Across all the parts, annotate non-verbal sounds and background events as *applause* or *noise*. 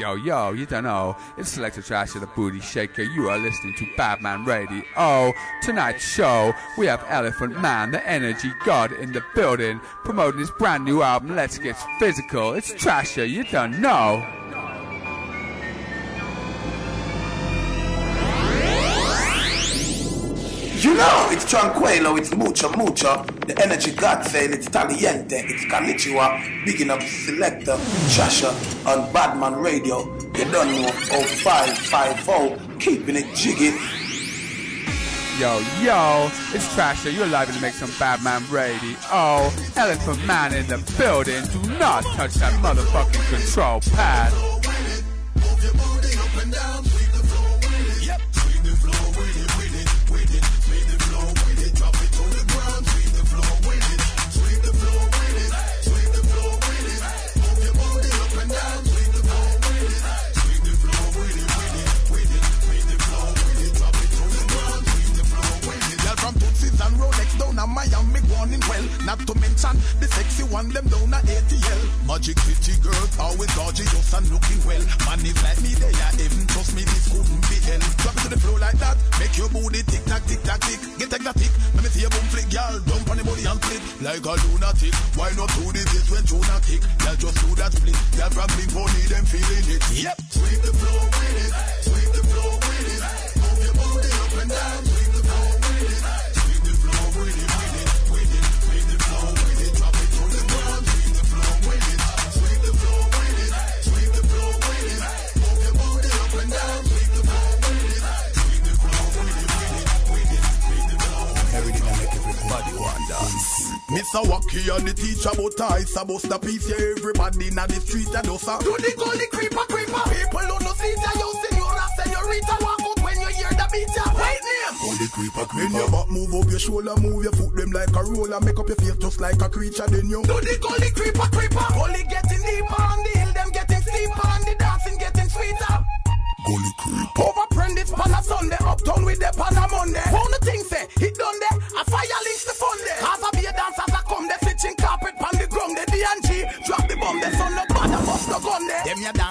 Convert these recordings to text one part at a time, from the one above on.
Yo, yo, you don't know. It's Selector Trash of the Booty Shaker. You are listening to Badman Radio. Oh, tonight's show, we have Elephant Man, the energy god in the building, promoting his brand new album, Let's Get Physical. It's Trasher, you don't know. Tranquilo, it's Mucho Mucho, the energy god fail, it's Taliente, it's Calichua, big enough selector, Shasha, on Badman Radio. You don't know, 0550, keeping it jiggy. Yo, yo, it's Trasher. You're live to make some Badman Radio. Oh, Elephant Man in the building. Do not touch that motherfucking control pad. Not to mention the sexy one them down at ATL. Magic City girls always gorgeous and looking well. Man is like me they are even trust me this couldn't be hell. Drop it to the floor like that, make your booty tick tock tick tock tick. Get exotic, let me see your boom flick, girl. Dump on the body and flip like a lunatic. Why not do this this when Jonah kick? Girl just do that split. Girl from Blink Pony them feeling it. Yep. Sweep the floor with it, sweep the Mr. Wacky and the teacher but I supposed to piece yeah, everybody in the street and us uh, Do the gully creeper creeper People who no see ya you senora senorita Walk out when you hear the beat ya Wait name Holy creeper, When creeper. your back move up your shoulder Move your foot them like a roller Make up your face just like a creature Then you Do the gully creeper creeper Gully getting deeper on the hill Them getting steeper On the dancing getting sweeter Holy creeper. over Prentice pan a Sunday, uptown with the pan a Monday. Pound the thing say, hit done there, a fire links the fun there.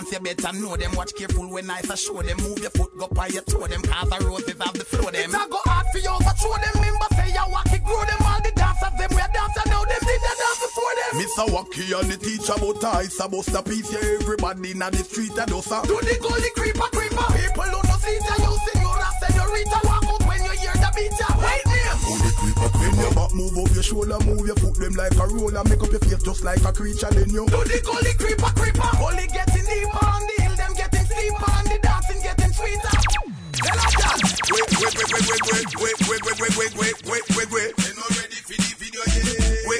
Them you better know them, watch careful when I show them, move your foot, go by your toe them, cause the roses have the flow them. It's a go hard for you, show them, member say you walk it, grow them, Mr. Wacky and the teacher, but I supposed to piece, yeah, everybody in the street a dosa. Do the gully creeper creeper, people who no see ya, you senora senorita, walk out when you hear the beat ya. Wait name. Holy creeper, When your back move up your shoulder, move your foot them like a roller, make up your face just like a creature. Then you do the gully creeper creeper. Gully getting deeper on the hill, them getting steeper on the dancing getting sweeter. Tell us that. Wait, wait, wait, wait, wait, wait, wait, wait, wait, wait, wait, wait, wait, wait, wait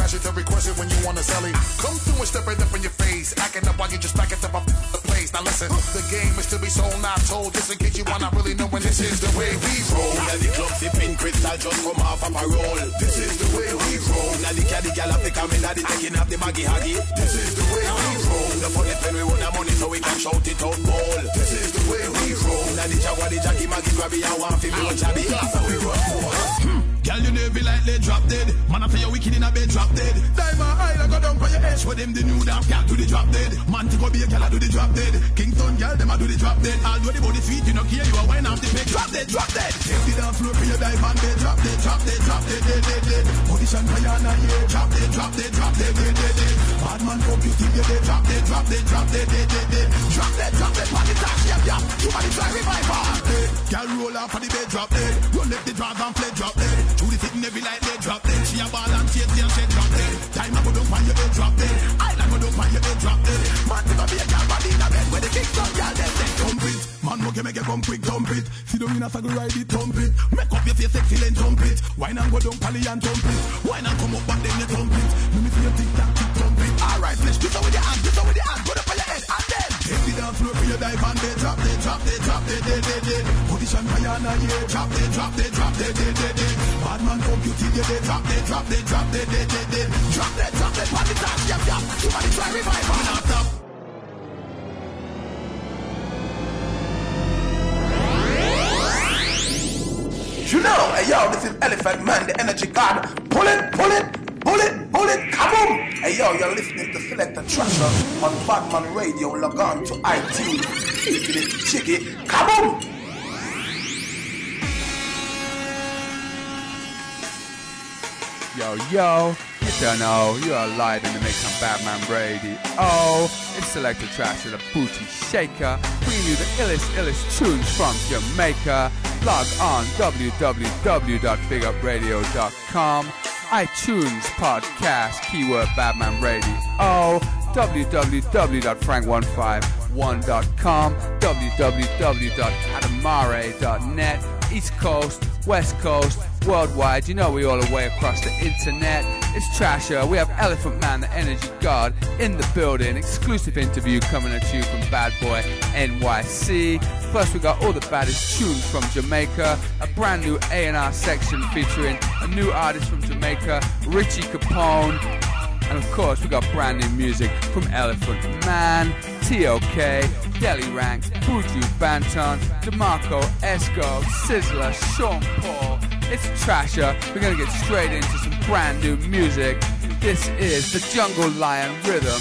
Gold. Away we mash it every question when you want to sell it. Come through and step right up in your face, acting up while you just back it up the place. Now listen, the game is to be sold, not told. Just in case you wanna really know when this is the way we roll. Inna the club, sipping crystal, just come off of a roll. This is the way we roll. Inna the caddy, gal have to come in, the taking off the baggy haggy. This is the way we roll. The funny when we want our money so we can shout it out bold. This is the way we roll. Inna the jaguar, the jackie, maggie, grabby, I want to be one chabby. That's how we roll. Hmm. Girl, you never like they drop dead. Man, I tell you wicked in a bed, drop dead. Diamond eye, like go down for your edge. For them, the new damn girl do the drop dead. Man, to go be a girl, I do the drop dead. Kingston girl, them I do the drop dead. Although the body sweet, you know, care you a wine off the bed. Drop dead, drop dead. Take the dance floor for your diamond bed. Drop dead, drop dead, drop dead, dead, dead, dead. Position for your yeah. Drop dead, drop dead, drop dead, dead, dead, dead. Bad man, come you think you dead. Drop dead, drop dead, drop dead, dead, dead, dead. Drop dead, drop dead, party tax, yeah, yeah. You body try revival. Girl, roll off of the bed, drop dead. Run left the drawers and fled, drop dead. Through the sitting every like they drop dead. She a ball and chase and she drop dead. Time I go down on your head, drop dead. Island go down on your head, drop dead. Man, never be a girl body in a bed where the kicks up, girl, them then dump it. Man, no make it come quick, dump it. Sit down in a saddle, ride it, dump it. Make up your face then dump it. Wine and go down, pally and dump it. Wine and come up back, then you dump it. Let me see your tic tac, tick dump it. Alright, let's do so with your hand, do so with your hand. Go down on your head, and then. Take the dance floor for your dive and they drop dead, drop dead, drop dead, dead, dead, dead. Position your hand, yeah. Drop dead, drop dead, drop dead, dead, dead, dead. Bad man till you dead. Drop dead, drop dead, drop dead, dead, dead, dead. Drop dead, drop dead, party time, yap, yap. Somebody try revive, not stop. You know, hey yo, this is Elephant Man, the energy god. Pull it, pull it, pull it, pull it, on. Hey yo, you're listening to Selector Trasher on Badman Radio. Log on to iTunes. Keep it, chick it, Yo, yo, you don't know, you are live in the mix on Batman Brady. Oh, it's Selector Trash of the Booty Shaker, bringing you the illest, illest tunes from Jamaica. Log on www.bigupradio.com, iTunes podcast, keyword Batman Brady. Oh, www.frank151.com, www.adamare.net, East Coast, West Coast, worldwide. You know we all the way across the internet. It's Trasher. We have Elephant Man, the Energy God, in the building. Exclusive interview coming at you from Bad Boy NYC. Plus we got all the baddest tunes from Jamaica. A brand new A&R section featuring a new artist from Jamaica, Richie Capone. And of course, we got brand new music from Elephant Man, TOK, Delly Ranx, Buju Banton, DeMarco Esco, Sizzla, Sean Paul. It's Trasher. We're gonna get straight into some brand new music. This is the Jungle Lion Rhythm.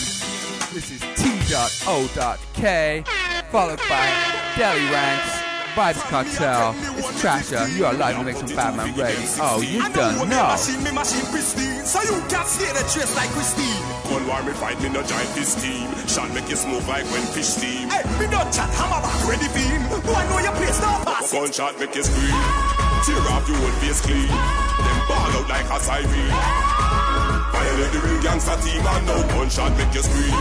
This is T.O.K. Followed by Delly Ranx, Vybz Kartel. It's Trasher. You are live in make some on Batman Ready. Oh, you done know. Machine, me machine pristine, so you can't stay the trace like Christine. Cold war me fight me no giant this team. Shall make you smooth like when fish steam. Hey, me don't chat, hammer back, ready beam. Boy, know your place, no pass. Gunshot make you scream. Tear off your whole face clean. Them ball out like a siren. Violate the real gangster team and now gunshot make you scream.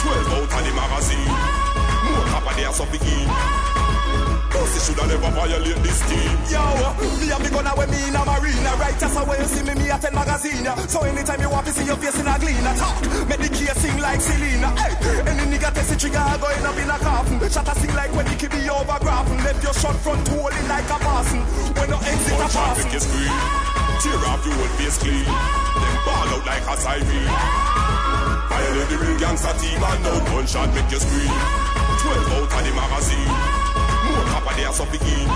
Twelve out of the magazine. More copper there suffocate. Pussy shoulda never violate this team. Yo, me and me gonna wear me in a marina Right as away you see me, me at a magazine. So anytime you want to see your face in a glean Talk, make the case sing like Selena hey, Any nigga test the trigger going up in a coffin Shot a sing like when the kid be over. Left your shot front to hold it like a Boston. When no exit a make you scream. Tear off your whole face clean. Then ball out like a siren. Violate the real gangster team and now gunshot make you scream. Twelve out of the magazine. More copper there suffocate.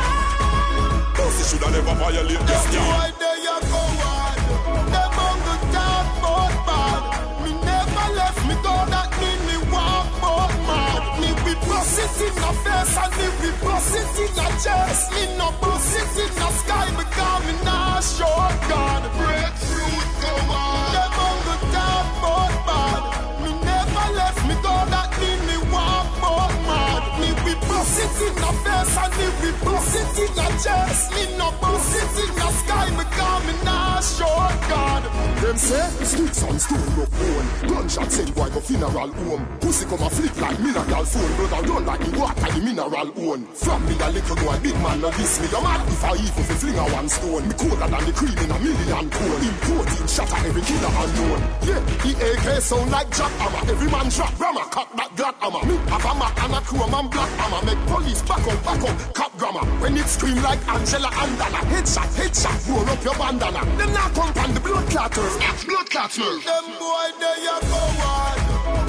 Pussy shoulda never violate this right there, you go on. Them on the top, but bad. Me never left me go, that mean me walk, but mad. Me we bust in the face and me we bust in the chest. Me no in chest. Me no it in the sky me not short God. Them say sticks and stone no bone. Gunshot send boy go funeral home. Pussy come a flick like mineral phone. Brother run like the water the mineral own. From me a little boy, big man no diss me. You mad if I even fi fling a one stone. Me colder than the cream in a million cone. Importing shatter every killer unknown. Yeah, the AK sound like jack hammer. Every man drop rammer, cock that glad hammer. Me have a Mac and a chrome and black hammer. Make police back up, back up, cop grammar. When it scream like Angela and Dana. Headshot, headshot, roll up your bandana. Them not come on the blood clatters. Blood clatters. Them boy they a go on.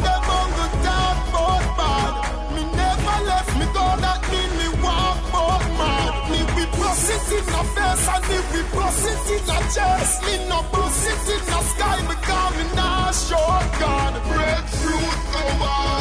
Them on the top but bad. Me never left me go that mean me walk but mad. Me we bust it in the face and me we bust it in the chest. Me no bust it in the sky because me not short God. Breakthrough go on.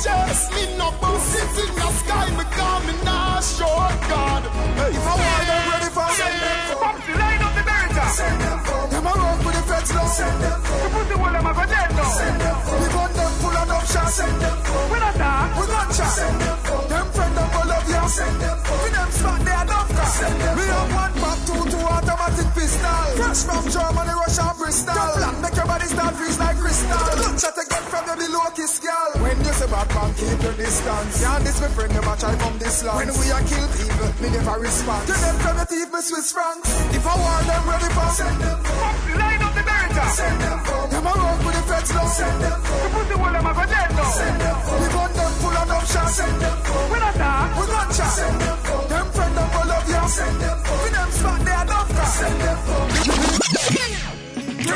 It in the chest. Me no bust in the sky because me not short God. Hey, if I want them ready for send them for. Line up the Beretta. Send them for. Them a run with the feds now. Send them for. You put the wall of my dead now. Send them for. We gun them full of enough shots. Send them for. We not talk. We gun shot. Send them for. Them friend them go love you. Send them for. We them spot they enough pistol. Fresh from Germany, Russia, Bristol. Got black make your body start freeze like crystal. Look shot again from the below kiss girl. When you say bad man, keep your distance. Yeah, this my friend never try from this land. When we are kill people, me never respond. To them from the thief, me Swiss francs. If I want them ready for, send them for. Line up the Beretta. Send them for. Them a run with the feds now. Send them for. You put the wall of my dead now. Send them for. We gun them full of enough shots. Send them for. We not talk. We gun shot. Send them for. Them friend them go love you. Send them for. We them spot they enough car. Send them for. Yeah.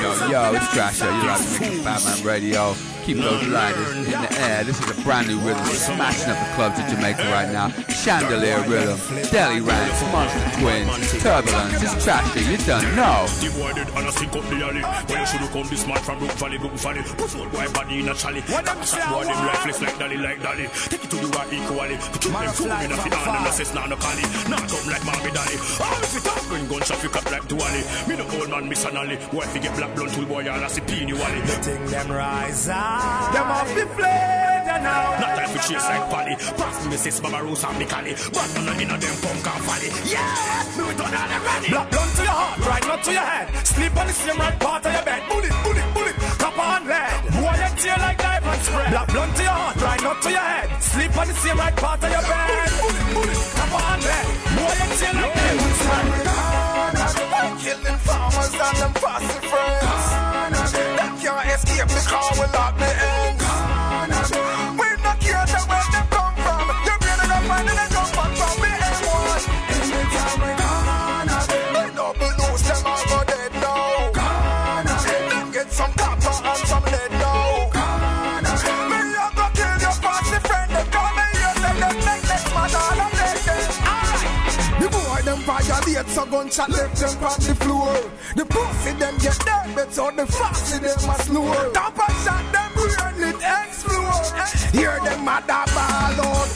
Yo, yo, it's Trasher. You're listening to Badman Radio. Keep those lighters in the air. This is a brand new rhythm smashing up the clubs in Jamaica right now. Chandelier Rhythm, Delly Ranx, Monster Twins, Turbulence. It's Trasher. You done know. The and I stick up the alley. When you should come this man from Brook Valley, Brook Valley. Push out boy body in a chally. What them say? Boy them lifeless like Dolly, like Dolly. Take it to the war equally. To keep them food in a fi hand and assess now no cali. Not come like Marmy Dolly. Oh, if it up, bring gunshot, you cut like Duali. Me no old man, Miss Anali. Boy, if you get black blunt to boy, I'll see Peeny Wally. Thing them rise up. Them off the flame now. Not time for chase like Polly. Pass me sis, Mama Rose and me Cali. But none of in a them punk and folly. Yeah, me we done all them ready. Black blunt to your heart, right not to your head. Sleep on the same right part of your bed. Bullet, bullet, bullet, copper and lead. Boy, you tear like diamond spread. Black blunt to your heart, right not to your head. Sleep on the same right part of your bed. Bullet, bullet, bullet, copper and lead. Boy, you tear like diamond spread. Killing farmers and them fossil friends. Them can't escape because we lock the violate so gunshot left them on the floor. The pussy them get dead, but so the foxy them a slow. Top a shot them brain it explode. Hear them mother ball out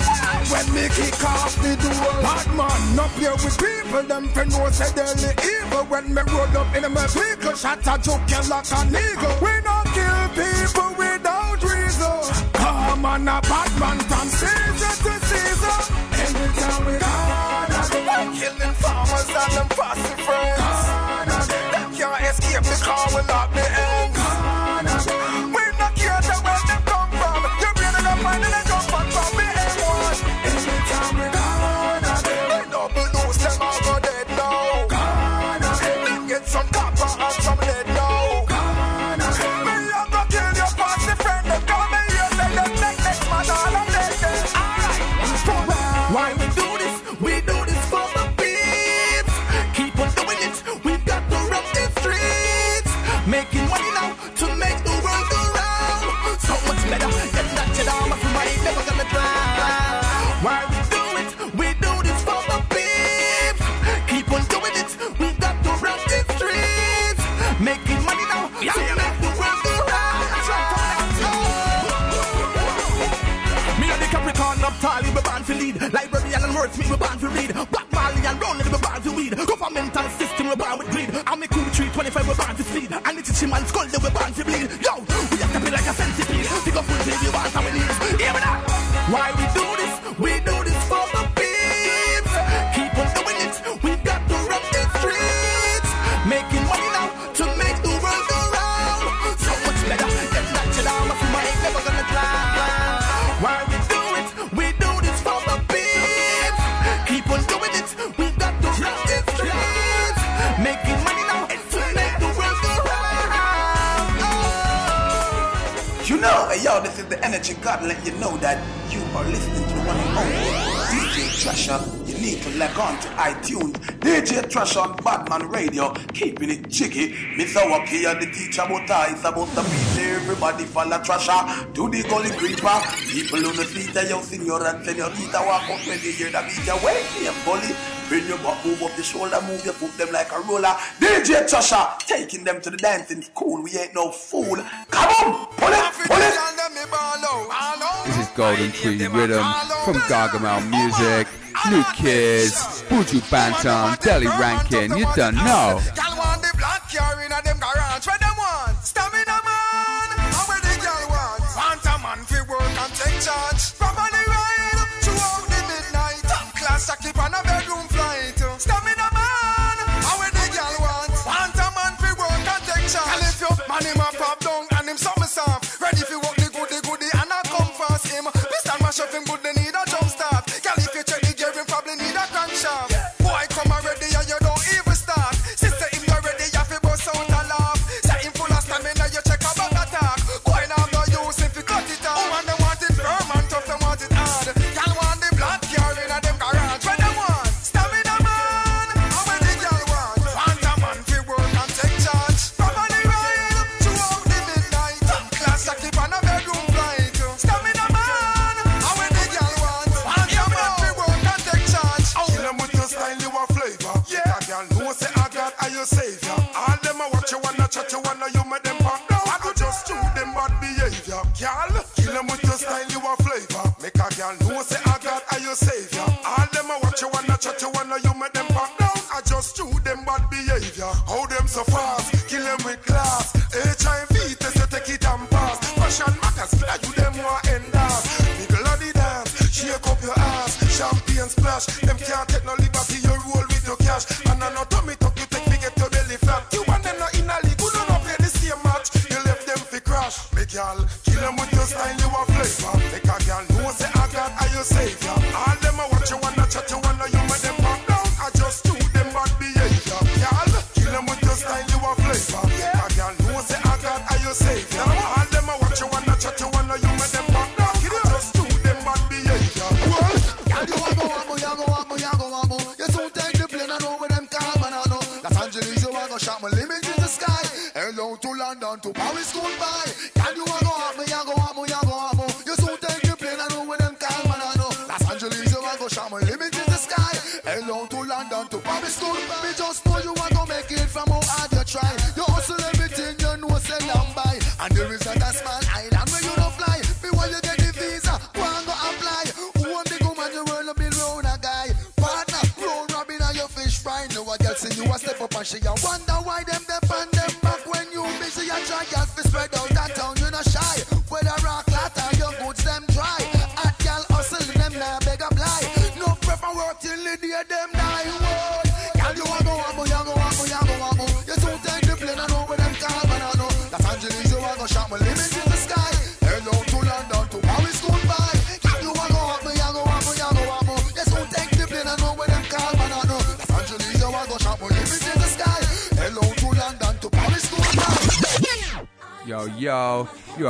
when me kick off the door. Bad man up here with people, them for no say they're the evil. When me roll up in my vehicle, shot a joke you like an eagle. We don't kill people without reason. Come on a bad man from season to season. Anytime we gone, we killing farmers and them fossil friends. Them can't escape because we lock the if I were born to bleed, need to see my skull, they were born to bleed. energy God let you know that you are listening to the one and only DJ Trasher. You need to log on to iTunes, DJ Trasher on Badman Radio, keeping it jiggy. Mr. Waki and the teacher Mota is about to beat. everybody follow Trasher to the gully creeper. People on the street, young senor and senorita walk up when they hear the beat. Wake me up, bully. Bring your butt, move up the shoulder, move your foot them like a roller. DJ Trasher taking them to the dancing school. We ain't no fool. Come on, pull it. This is Golden Tree Rhythm from Gargamel Music, New Kids, Buju Banton, Deli Rankin, you don't know. down to Paris school boy.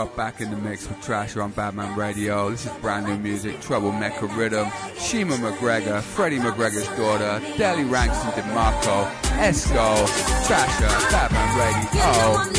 back in the mix with Trasher on Badman Radio. This is brand new music, Troublemaker Rhythm, Shima McGregor, Freddie McGregor's daughter, Delly Ranx and DeMarco, Esco, Trasher, Badman Radio.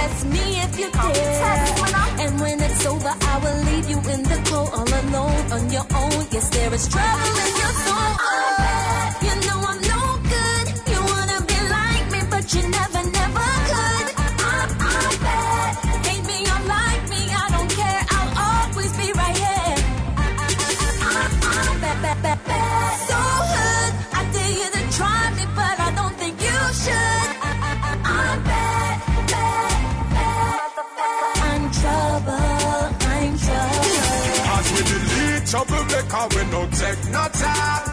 Test me if you dare. And when it's over, I will leave you in the cold, all alone on your own. Yes, there is trouble in your soul.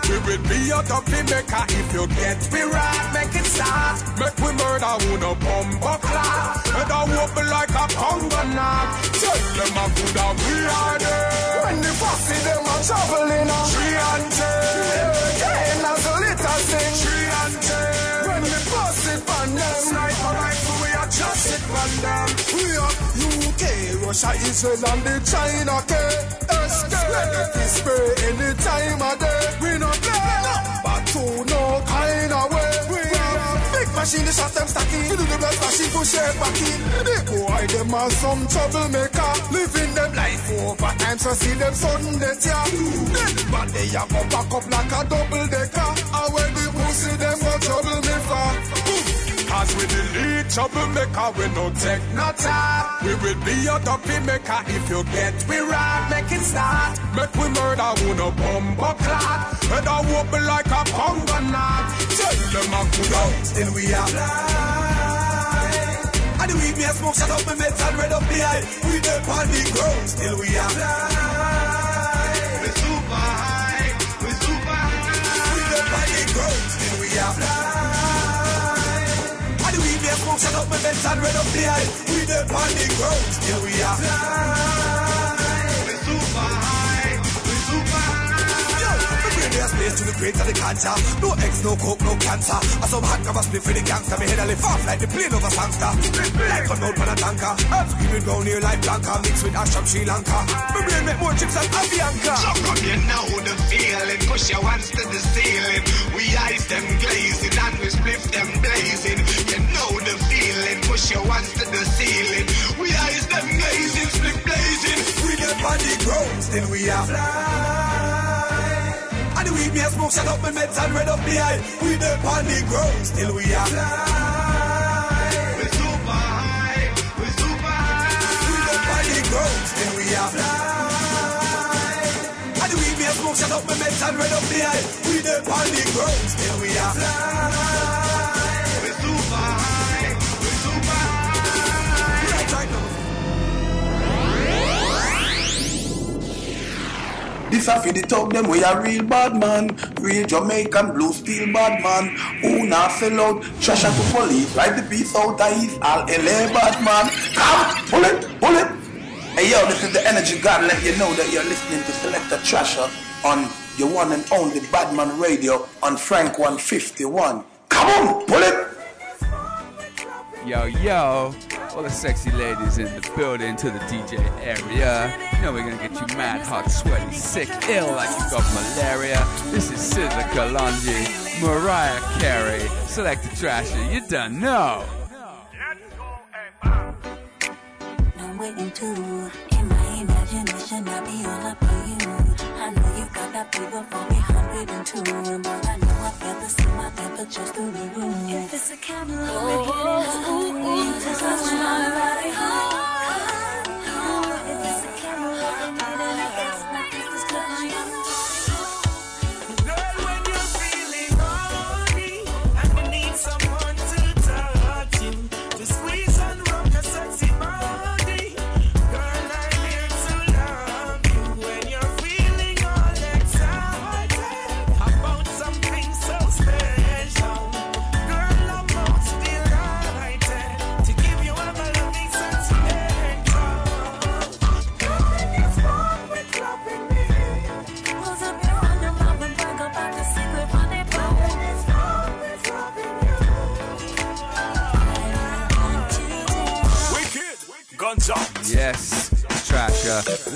We will be your dumpy maker if you get me right. Make it start. Make we murder who no bumbo class. And I wobble like a conga knot. Tell them a good and we are there. When the fussy them a traveling on. Three and ten. Ten as a little thing. Three and ten. When the fussy pan them. Sniper rifle we are just it on them. We are Russia, Israel and the China. SK. Let it spray any time of day. We no play number two, no kind of way. Are big machine, the shot them stacky. We do the best machine, push it back in. They go them as some troublemaker. Living them life over time, so see them sudden death, yeah. But they a go back up like a double decker. And when the pussy them go trouble me for. As we delete troublemaker, we no take no time. We will be your dumpy maker if you get we right. Make it start. Make we murder who no bumbo clot. And I wobble like a conga knot. Tell them a good out. Still we are fly. And weed me a smoke, shut up and red up the eye. We the the ground. Still we are fly. We super high. We super high. We the on the. Still we are fly. Shut up my meds and red up the eye. We the on the ground. Still we are fly. To the great of the cancer. No X, no coke, no cancer. I some hot cover split for the gangster. Me head a lift off like the plane of a sangster. Like a note on a tanker. I'm screaming down here like Blanca. Mixed with Ash from Sri Lanka. My brain make more chips than Avianca. Jump up, you know the feeling. Push your hands to the ceiling. We eyes them glazing and we split them blazing. You know the feeling. Push your hands to the ceiling. We eyes them glazing, split blazing. We the on the ground, still we are fly. The weed me a smoke, shut up my meds and red up the eye. We the on the ground, still we are fly. We super high, we super high. We the on the ground, still we are fly. And the weed me a smoke, shut up my meds and red up the eye. We the on the ground, still we are fly. This a fi the talk them we a real bad man, real Jamaican blue steel bad man. Who not sell out, trash out to police, ride the peace out of his all LA bad man. Come, pull it, pull it. Hey yo, this is the energy god. Let you know that you're listening to Selector Trasher on your one and only Badman Radio on Frank 151. Come on, pull it. Yo, yo, all the sexy ladies in the building to the DJ area. You know we're gonna get you mad, hot, sweaty, sick, ill like you got malaria. This is Sizzla Kalonji, Mariah Carey, Selected Trasher. You done know. I'm waiting to In my imagination, I'll be all up on you. I know you got that fever for me, 102 But I know I feel the same, I never just to be rude If it's a camera, we're hitting us Just touch my body, If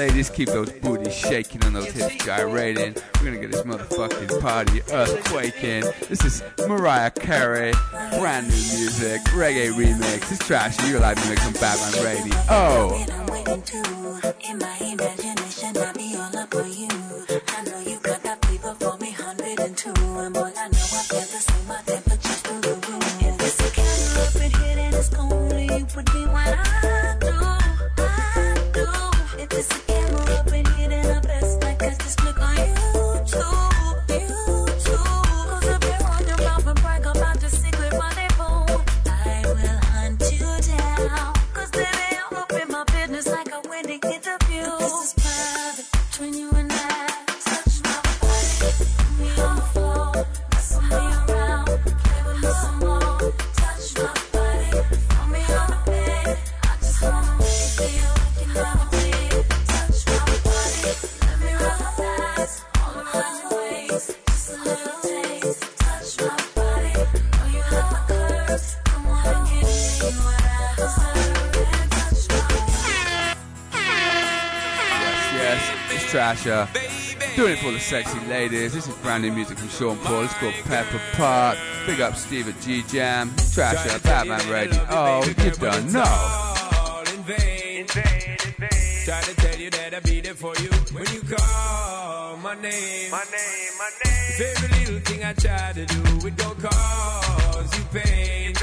Ladies, keep those booties shaking and those hips gyrating. We're gonna get this motherfucking party earthquaking. This is Mariah Carey, brand new music, reggae remix. It's Trasher. You're live mix on Badman Radio. Oh. It's Trasher. Doing it for the sexy ladies. This is brand new music from Sean Paul. It's called Pepper Pot. Big up Steve at G Jam. Trasher, Badman Radio. Oh, you don't know. all in vain. Try to tell you that I'll be there for you when you call my name. My name, my name. If every little thing I try to do, it don't cause you pain.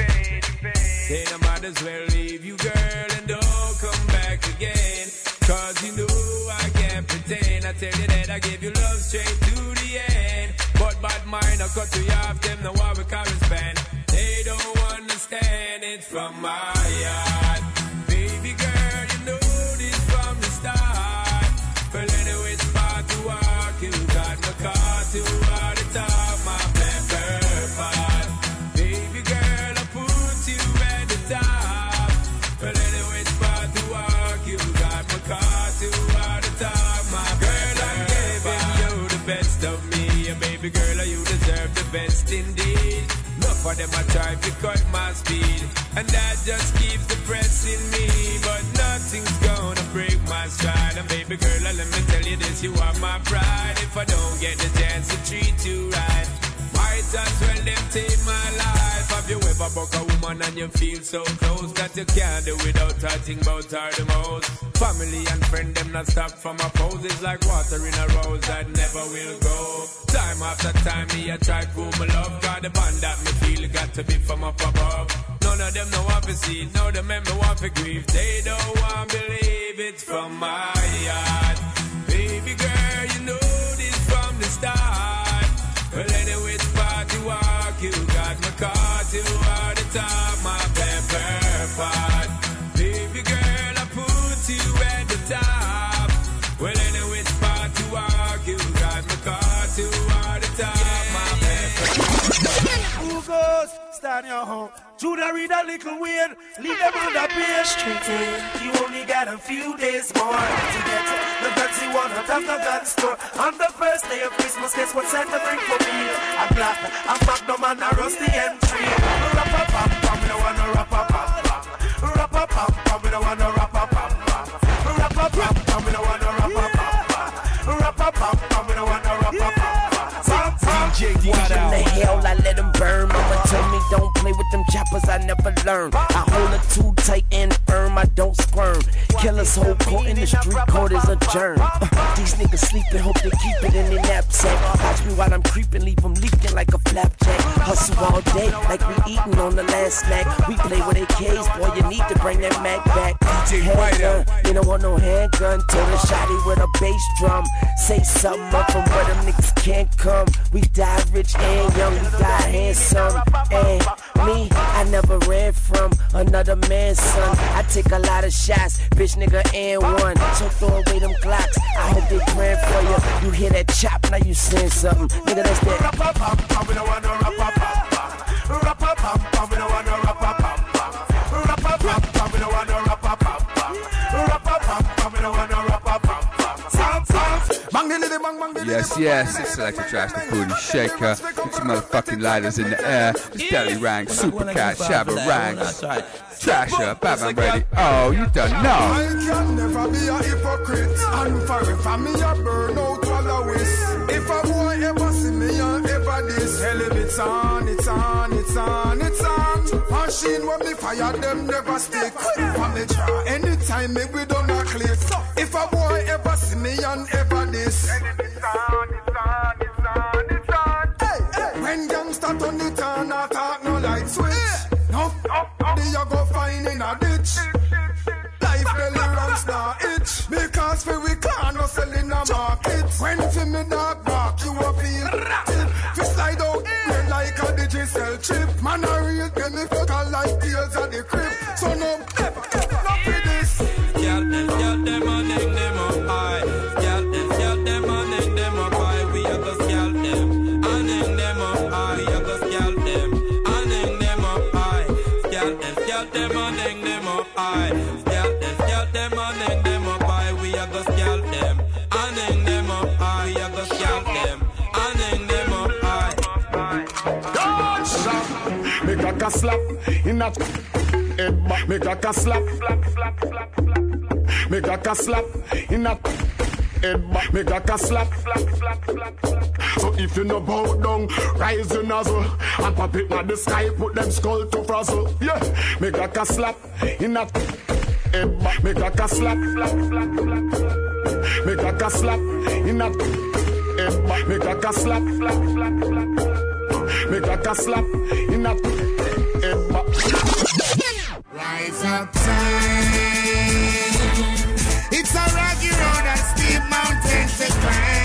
Then I might as well leave you, I give you love straight to the end. But bad mind, I cut you off, them know why we correspond. They don't understand it from my indeed. Enough of them I try to cut my speed, and that just keeps depressing me. But nothing's gonna break my stride, and baby girl, uh, let me tell you this: you are my pride. If I don't get the chance to treat you right. Might as well them take my life. Ever buck a woman and you feel so close that you can't do without touching about her the most? Family and friend them not stop from a pose. It's like water in a rose that never will go. Time after time me I try prove my love. God the bond that me feel got to be from up above. None of them know want to see. None of them me want to grieve. They don't want to believe it's from my heart. Baby girl, you know this from the start. Well, anyway, it's party walk. You got my car to the top, my pepper pot. Baby girl, I put you at the top. Well, anyway, it's party walk. You got my car to all the top, my pepper Who goes? Stand your home. Judah read a little weird. Leave them on the page. You only got a few days more to get the guns you want out of the gun store. On the first day of Christmas, guess what Santa bring for me? A black, a magnum, and a rusty M3. I. I hold it too tight and firm. I don't squirm. Killers hold court in the street. Court is adjourned. Uh, these niggas sleeping. Hope they keep it in their knapsack. Watch me while I'm creeping. Leave them leaking like a flapjack. Hustle all day like we eating on the last snack. We play with AKs. Boy, you need to bring that Mac back. Handgun. You don't want no handgun. Till the shotty with a bass drum. Say something up from where them niggas can't come. We die rich and young, we die handsome. And me, I never ran from another man's son. I take a lot of shots, bitch nigga and one. So throw away them Glocks. I hope they praying for you. You hear that chop, now you saying something. Nigga, that's that. Yes, yes, it's Selected Trash, the booty shaker. Get your motherfucking lighters in the air. It's Delly Ranx, Super Cat, Shabba Ranks. That's right. Trasher, Batman ready. Oh, you don't know. I can never be a hypocrite And forever me a burn out followers If a boy ever see me and ever this Hell if it's on, it's on, it's on, it's on Machine when me fire them never stick For me draw anytime me we done a cliff If a boy ever see and ever this on, it's on, hey, hey. When gangsta turn it on, I talk no light switch. No, the you go find in a ditch. Life belly runs now itch. Because for we can't no sell in a market. When fi me dog bark you a feel tip. Fi slide out here like a digital chip. Man a real get me fucker like a slap in a head back. Make a ka slap. Make a ka slap in a head back. Make a ka slap. So if you no bow down, rise your nozzle and pop it in the sky. Put them skull to frazzle. Yeah. Make a ka slap in a head back. Make a ka slap. Make a ka slap in a head back. Make a ka slap. Make a ka slap in a. Rise up time. It's a rocky road, a steep mountain to climb.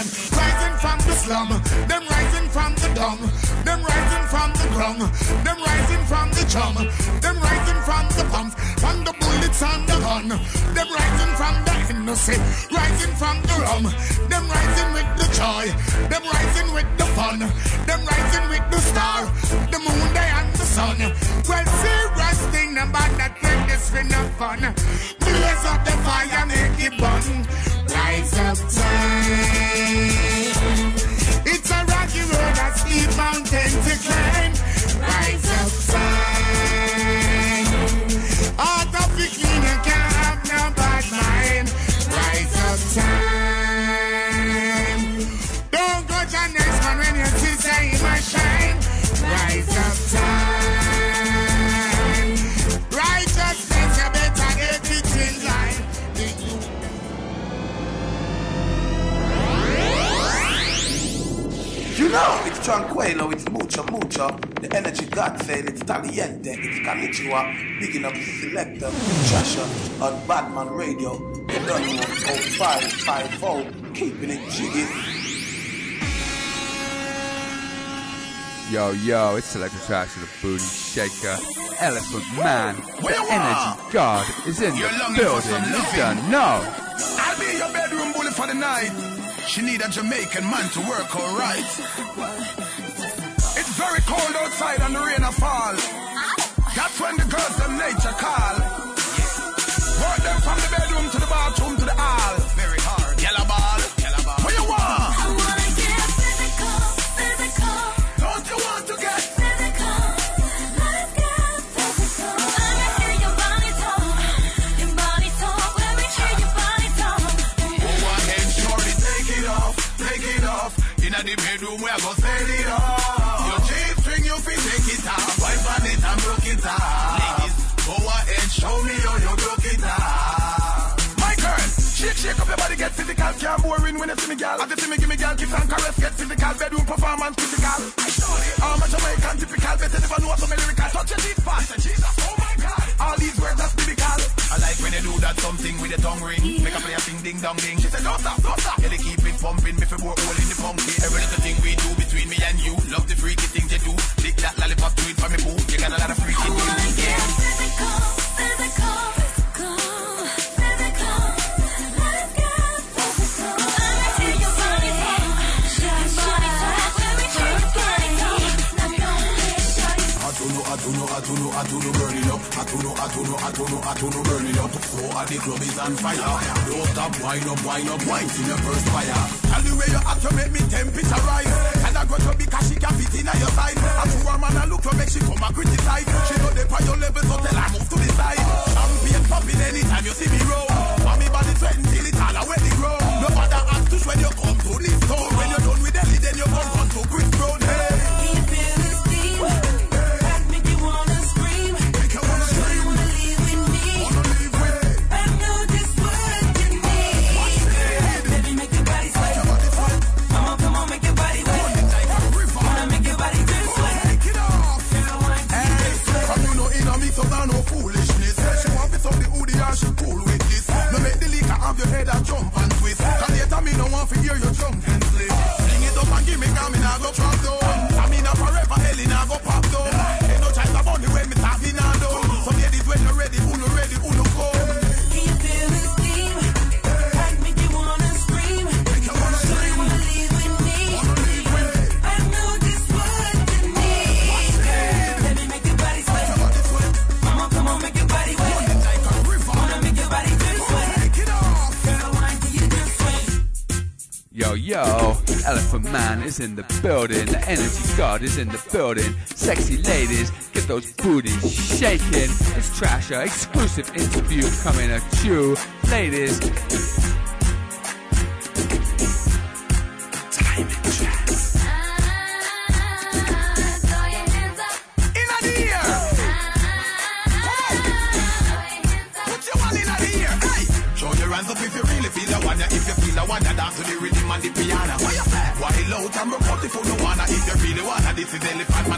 Them rising from the slum, them rising from the dung, them rising from the ground, them rising from the chum, them rising from the pumps, from the bullets and the gun, them rising from the innocent, rising from the rum, them rising with the joy, them rising with the fun, them rising with the star, the moon, day and the sun. Well, serious thing about that make this for no fun. Blaze up the fire, make it burn. Rise up time. It's a rocky road, a steep mountain to climb. Tranquilo, it's mucho, mucho. The energy God fail, it's Taliente, it's Calichua. Bigging up Selector, Trasher, on Badman Radio. Don't know, 0550, keeping it jiggy. Yo, yo, it's Selector Trash of the Booty Shaker. Elephant Man, the energy god is in You're the building. You don't know. I'll be your bedroom bully for the night. She need a Jamaican man to work her right. Cold outside and the rain a fall. That's when the girls them nature call. Body, get physical. Can't boring when you see me, girl. Have you see me, give me, girl, kiss and caress, get physical. Bedroom performance, critical. All my Jamaican typical, better never know so many lyrical. Touch your teeth fast, Jesus, oh my God. All these words are biblical. I like when you do that something with your tongue ring. Make a player sing ding dong ding. She said, don't stop, don't stop. Yeah, they keep it pumping, me for more hole in the punky. Every little thing we do between me and you. Love the freaky things you do. Lick that lollipop, do it for me, boo. You got a lot of freaky things. Yeah. Atuno, atuno burning up. Atuno, atuno, atuno, atuno burning up. So all the club is on fire. Don't stop, wind up, wind up, wind till your first fire. Tell the way you act, you make me temperature rise. And I go to because she can fit in on your side. And to her man, I look to make she come and criticize. She know the on your level, so tell her move to the side. Champion popping anytime you see me roll. Want me body sweating till it all away the grow. No matter ask to when you come to this town. Is in the building. The energy god is in the building. Sexy ladies, get those booties shaking. It's Trasher, exclusive interview coming at you. Ladies, really wanna,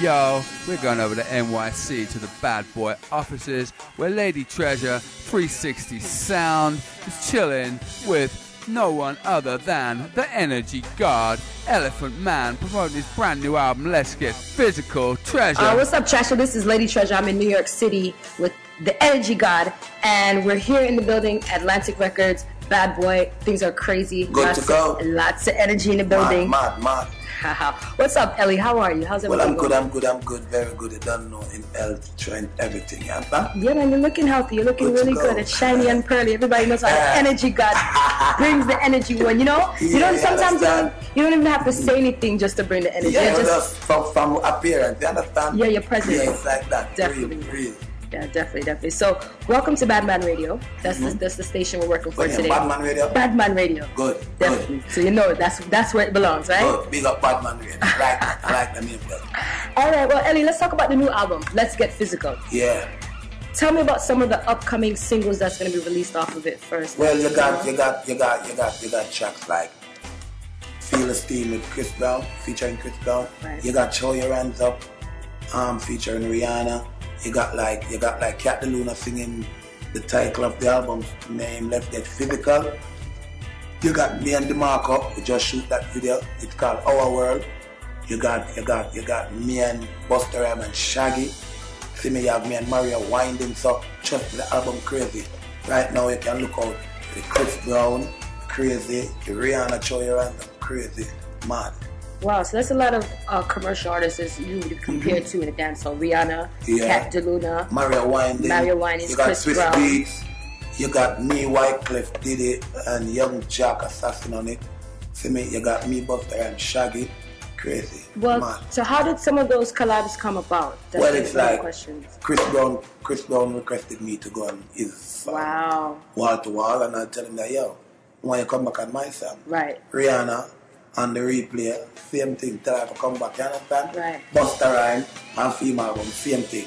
Yo, yo, we're going over to NYC to the Bad Boy offices where Lady Treasure 360 Sound is chilling with no one other than the Energy God, Elephant Man, promoting his brand new album, Let's Get Physical. Treasure. Uh, what's up, Treasure? This is Lady Treasure. I'm in New York City with the Energy God, and we're here in the building, Atlantic Records. Bad boy, things are crazy. Good lots to go. Of, lots of energy in the building. Mad, mad, *laughs* What's up, Ellie? How are you? How's Well, everything I'm good? I'm good, I'm good, very good. I don't know in health, trend, everything. You understand? Yeah, man, you're looking healthy. You're looking Good really go. good. It's shiny and pearly. Everybody knows how the *laughs* energy God brings the energy one. You know, you Yeah, don't. Sometimes you don't, you don't even have to say anything just to bring the energy. Yeah, just just from, from appearance, you understand? Yeah, your presence. Yeah, it's like that. Definitely. Real, real. Yeah, definitely, definitely. So, welcome to Badman Radio. That's the, that's the station we're working for yeah, today. Badman Radio? Badman Radio. Good, Definitely. So you know that's that's where it belongs, right? Good. Big up Badman Radio. That. I like the name. All right. Well, Ellie, let's talk about the new album. Let's get physical. Yeah. Tell me about some of the upcoming singles that's going to be released off of it first. Well, you got, you got, you got, you got, you got tracks like "Feel the Steam" with Chris Brown, featuring Chris Brown. Right. You got "Show Your Hands Up," um, featuring Rihanna. You got like you got like Cat the singing the title of the album name Let's Get Physical. You got me and DeMarco, we just shoot that video. It's called Our World. You got you got you got me and Busta Rhymes and Shaggy. See me, you have me and Mario Winans so trust the album crazy. Right now you can look out the Chris Brown, crazy, the Rihanna Choya crazy, mad. Wow, so that's a lot of uh, commercial artists you would compare to in the dancehall. Rihanna, Mm-hmm. Yeah. Kat DeLuna, Mario Winans. Mario Winans, You got Chris Swiss Brown. Beats. You got me, Wyclef, Diddy, and Young Jack Assassin on it. See me, you got me, Busta, and Shaggy. Crazy. Well, Man. so how did some of those collabs come about? That's Well, it's like questions. Chris Brown. Chris Brown requested me to go on his Wow. wall to wall, and I tell him that yo, when you come back on my song, Right. Rihanna on the replay, same thing. Tell her to come back. You understand? Right. Busta Rhyme and female album, same thing.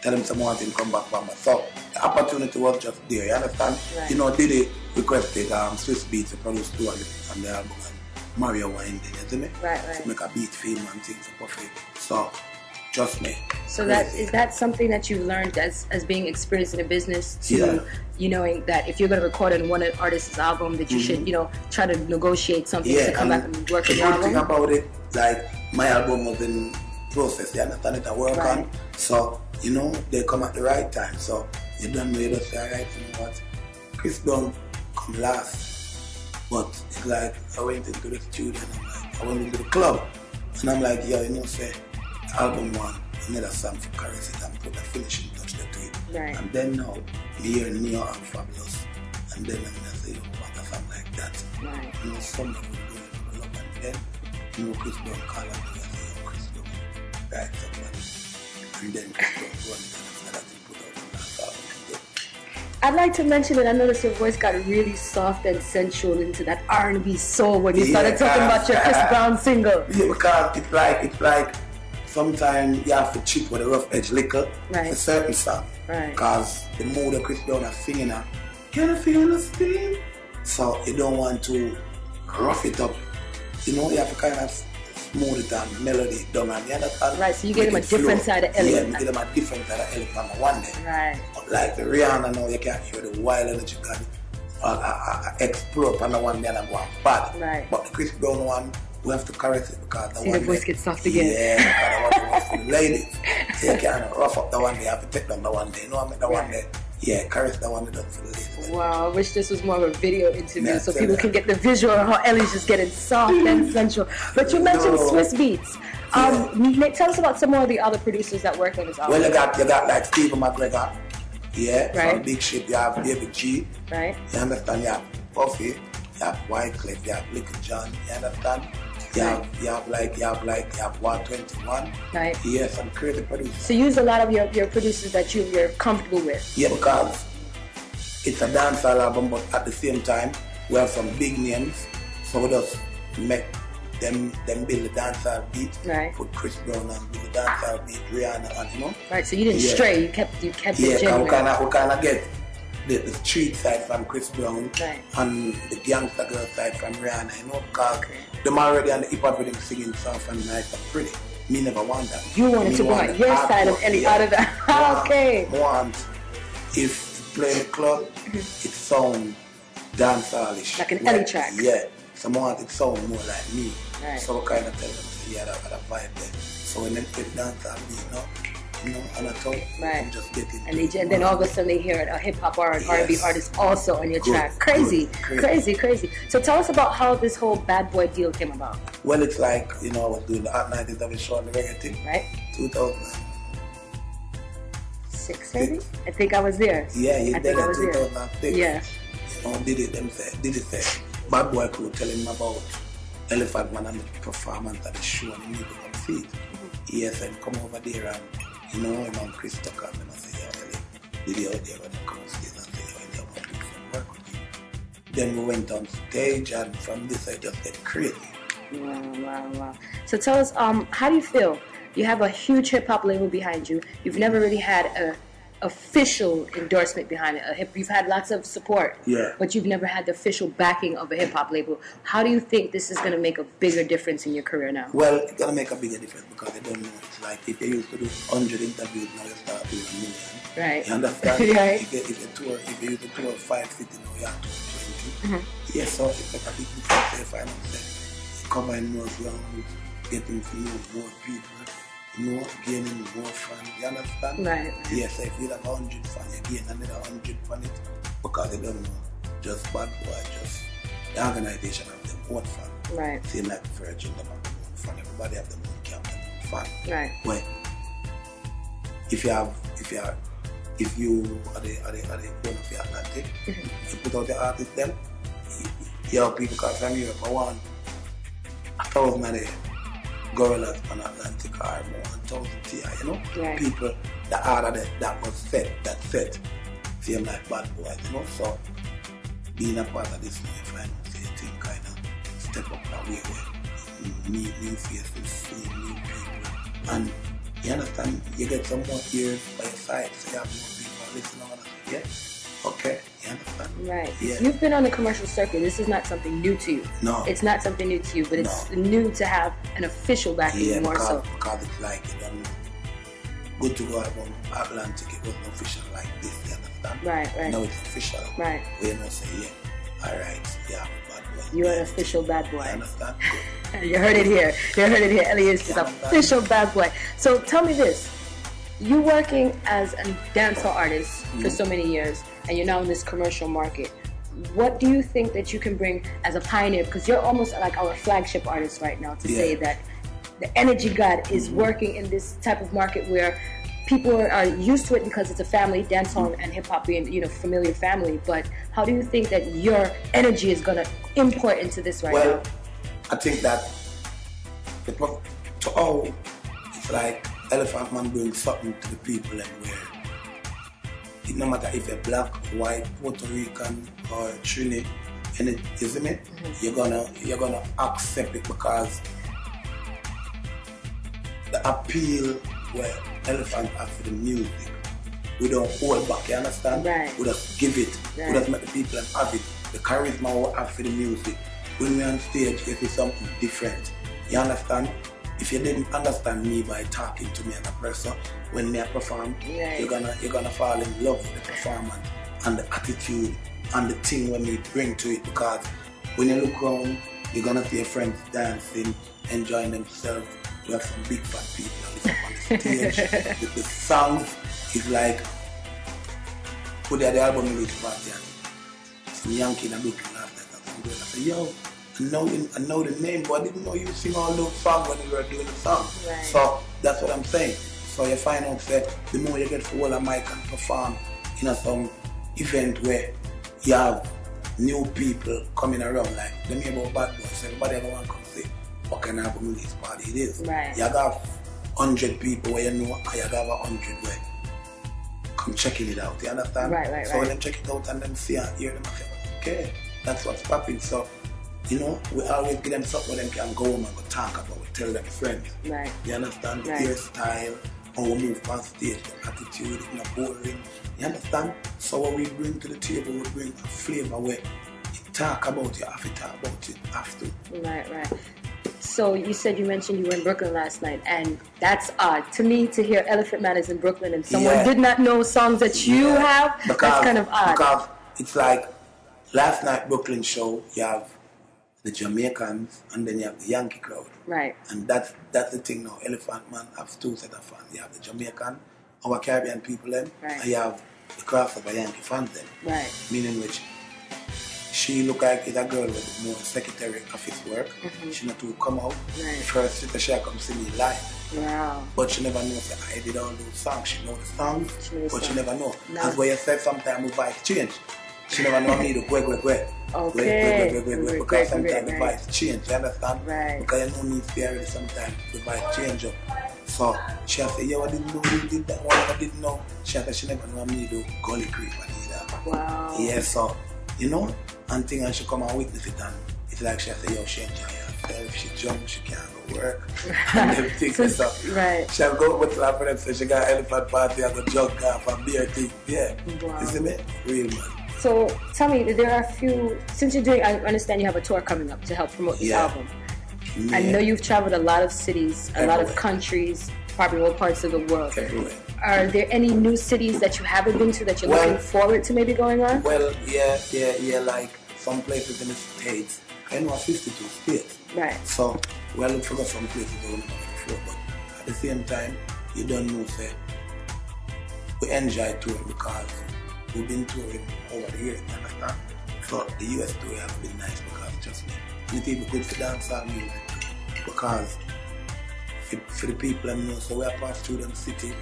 Tell him some want him come back us. So the opportunity was just there. You understand? Right. You know, Diddy requested um, Swizz Beatz to produce two on the, on the album and Mario Winans, you see me? Right, right. To make a beat film and things perfect. So trust me. So that is that something that you've learned as as being experienced in a business to Yeah. you knowing that if you're going to record on one artist's album that you should Mhm. you know try to negotiate something to come back and work the good thing about it, like my album was in process, you understand it, I work Right. on. So, you know, they come at the right time. So you don't know you just say, alright, you know what? Chris Brown come last. But it's like I went into the studio and I'm like, I went into the club and I'm like, yo, you know, say album one, another song for Caress it and put a finishing touch to it. Right. And then now me hear Ne-Yo and Fabolous. And then I'm gonna say, yo, what a song like that. Right. You know, something will go in the club and then you know Chris Brown call and I say, yo, Chris Brown, write somebody. And then Chris Brown run it and after that he put out the last album. I'd like to mention that I noticed your voice got really soft and sensual into that R&B soul when you started talking about your Chris Brown single. Yeah, because it's like it's like sometimes you have to chip with a rough edge liquor Right. for certain stuff. Right. Because the mood of Chris Brown is singing can I feel the steam? So you don't want to rough it up. You know, you have to kind of smooth it and melody it down and you understand? Right, so you gave him a it flow. different side of Ellie. Yeah, you give him a different side of the one day. Right. Like the Rihanna now, you can't hear the wild energy can uh, uh, uh, explode on the one day and go bad. Right. But the Chris Brown one, we have to caress it because the See one the voice gets soft again. Yeah, because the one was for the ladies. You can't rough up the one you have to take down the one day. You know what I mean? The one day, yeah, caress the one done for the ladies. Wow, I wish this was more of a video interview Yeah, so people ya. can get the visual of how Ellie's just getting soft and sensual. But you mentioned No. Swizz Beatz. Um, n- Tell us about some more of the other producers that worked on this album. Well, you got, you got like Stephen McGregor. Yeah, Right. from Big Ship, you have David G. Right. You understand? You have Puffy, you have Wyclef, you have Little John, you understand? You have, you have like, you have like, you have 121. Right. Yeah, some crazy producers. So use a lot of your, your producers that you, you're comfortable with. Yeah, because it's a dancehall album, but at the same time, we have some big names, so we just make them them build the dancehall beat. Right. Put Chris Brown and build the dancehall beat, Rihanna, and you know. Right, so you didn't Yeah. stray, you kept you kept Yeah, it we kind of we kind of get the, the street side from Chris Brown Right. and the gangster girl side from Rihanna. You know, because them already on the hip hop rhythm singing soft and nice and pretty. Me never want that. You wanted Me to out the your side of yeah. out of that. *laughs* Okay. Want if you play in the club, mm-hmm. it sound dancehallish. Like an Ellie track. Yeah. Some want it sound more like me. Right. So we kind of tell them, yeah, that got a vibe there. So when they play dancehall you know, you know, and I Right. I'm just getting And, they, and then all of a sudden they hear a hip hop or an Yes. R&B artist also on your Good, track. Crazy, good, crazy, crazy. So tell us about how this whole Bad Boy deal came about. Well, it's like, you know, I was doing the Hot 90s of show on the reggae thing. Right. 2000. Six, maybe? I think I was there. Yeah, you I did think I it was there. 2006. Yeah. You know, did it, them say, did it say. Bad Boy crew tell him about Elephant Man and the performance at the show and he need to come see it. He said, come over there and, some work with you. Then we went on stage and from this I just get crazy. Wow, wow, wow. So tell us, um, how do you feel? You have a huge hip hop label behind you. You've never really had a, official endorsement behind it. A hip, you've had lots of support, Yeah. but you've never had the official backing of a hip hop label. How do you think this is going to make a bigger difference in your career now? Well, it's gonna make a bigger difference because they don't know. It's like if you used to do 100 interviews, now you start doing a million. Right. You understand? *laughs* Right. If you, if tour, if you used to tour five cities, now you have to 20. Mhm. Yes, so it's like a big difference if I don't say covering more ground, getting to know more people, you know, gaining more fans. You understand? Right. Yes, if you have a hundred fans, you gain another hundred fan it because they don't know. Just bad boy, just the organization of them own fan. Right. Same like Virgin, them have their own fan. Everybody have their own camp, own fan. Right. Well, if you have, if you are, if you are the, are the, are the one of the Atlantic, *laughs* you put out the artist them, you, you have people come from Europe, I want a thousand of the gorillas on Atlantic or more, one thousand TI, you know? Right. People, the order that, that was set, that set, same like bad boys, you know? So, being a part of this, I say, thing kind of step up that way where you mm, meet new faces, see new people, and you understand, you get some more ears by your side, so you have more people listening on it. Yeah? Okay, you understand? Right. Yeah. You've been on the commercial circuit. This is not something new to you. No. It's not something new to you, but it's new to have an official backing Yeah, more because, so. because it's like, you know, good to go out on Atlantic, it wasn't official like this, you understand? Right, right. Now it's official. Right. We know say, yeah, alright, yeah, bad boy. You're an official bad boy. You understand? *laughs* You heard it here. You heard it here. Elias is an official bad boy. So tell me this. You working as a dancehall artist for Mhm. so many years, and you're now in this commercial market. What do you think that you can bring as a pioneer? Because you're almost like our flagship artist right now to say that the energy god is mm-hmm. working in this type of market where people are, used to it because it's a family, dancehall and hip hop being you know familiar family. But how do you think that your energy is gonna import into this right well, now? I think that the, to all, it's like Elephant Man brings something to the people and where it no matter if you're black, white, Puerto Rican or Trini, and it, you see me, you're gonna you're gonna accept it because the appeal where Elephant has for the music, we don't hold back, you understand? Right. We just give it. Right. We just make the people have it. The charisma we have for the music. When we're on stage, it is something different. You understand? If you didn't understand me by talking to me as a person, when me I perform, Right. you're gonna you're gonna fall in love with the performance and the attitude and the thing when we bring to it because when you look around, you're gonna see your friends dancing, enjoying themselves. You have some big fat people on the *laughs* stage. the, the songs is like put the album release party and some Yankee in a Brooklyn last night. and some girl, I said, yo, know, the- I know the name, but I didn't know you sing all those songs when you were doing the song. Right. So that's what I'm saying. So you find out that the more you get for hold a mic and perform in a some event where you have new people coming around, like let me about bad boys. Everybody ever want to come see what kind of release party it is. Right. You have hundred people where you know and you have a hundred where come checking it out. You understand? Right, right, so right. when them check it out and then see and hear them, I say, okay, that's what's popping. So, you know, we always give them something where them can go home and go talk about it, tell them friends. Right. You understand? The Right. hairstyle, how we move past stage, the attitude, it's not boring. You understand? So what we bring to the table, we bring a flavour where you talk about it, have to talk about it, have to. Right, right. So you said you mentioned you were in Brooklyn last night, and that's odd to me to hear Elephant Man is in Brooklyn and someone Yeah. did not know songs that you have. Because, that's kind of odd. Because it's like last night Brooklyn show, you have the Jamaicans and then you have the Yankee crowd. Right. And that's that's the thing now. Elephant Man have two set of fans. You have the Jamaican, our Caribbean people then, Right. and you have the crossover Yankee fans then. Right. Meaning which she look like is a girl with more secretary office work. Mhm. She not to come out. Right. First she she come see me live. Wow. But she never knows that I did all those songs. She know the songs, She but she never know. No. That's why you said sometimes we vibe change. She never know me to go, go, go. Okay. Go, go, Great, Because sometimes right. vibes change, you understand? Right. Because you know me fair sometimes the vibe change up. So she say, yo, I didn't know you did that one, I didn't know. She said she never know me do Gully Creek and either. Wow. Yeah, so, you know, and thing and she come and witness it and it's like she say, yo, she enjoy herself. She drunk, she can't go work. *laughs* and *laughs* everything So- and stuff. right. She'll go with her friends, say she got elephant party and go jog off and beer thing. Yeah. Wow. You see me? Real man. So tell me, there are a few. Since you're doing, I understand you have a tour coming up to help promote this Yeah. album. I know you've traveled a lot of cities, a lot of countries, probably all parts of the world. Everywhere. Are there any new cities that you haven't been to that you're Well- looking forward to maybe going on? Well, yeah, yeah, yeah, like some places in the States. I know 52 states. Right. So, well, look for some places we never before, but at the same time, you don't know, say, we enjoy touring because we've been touring over the years, you understand? So, the US tour has been nice because, trust me, the people good for dancehall music. Because for, for the people and know, so we are pass through them city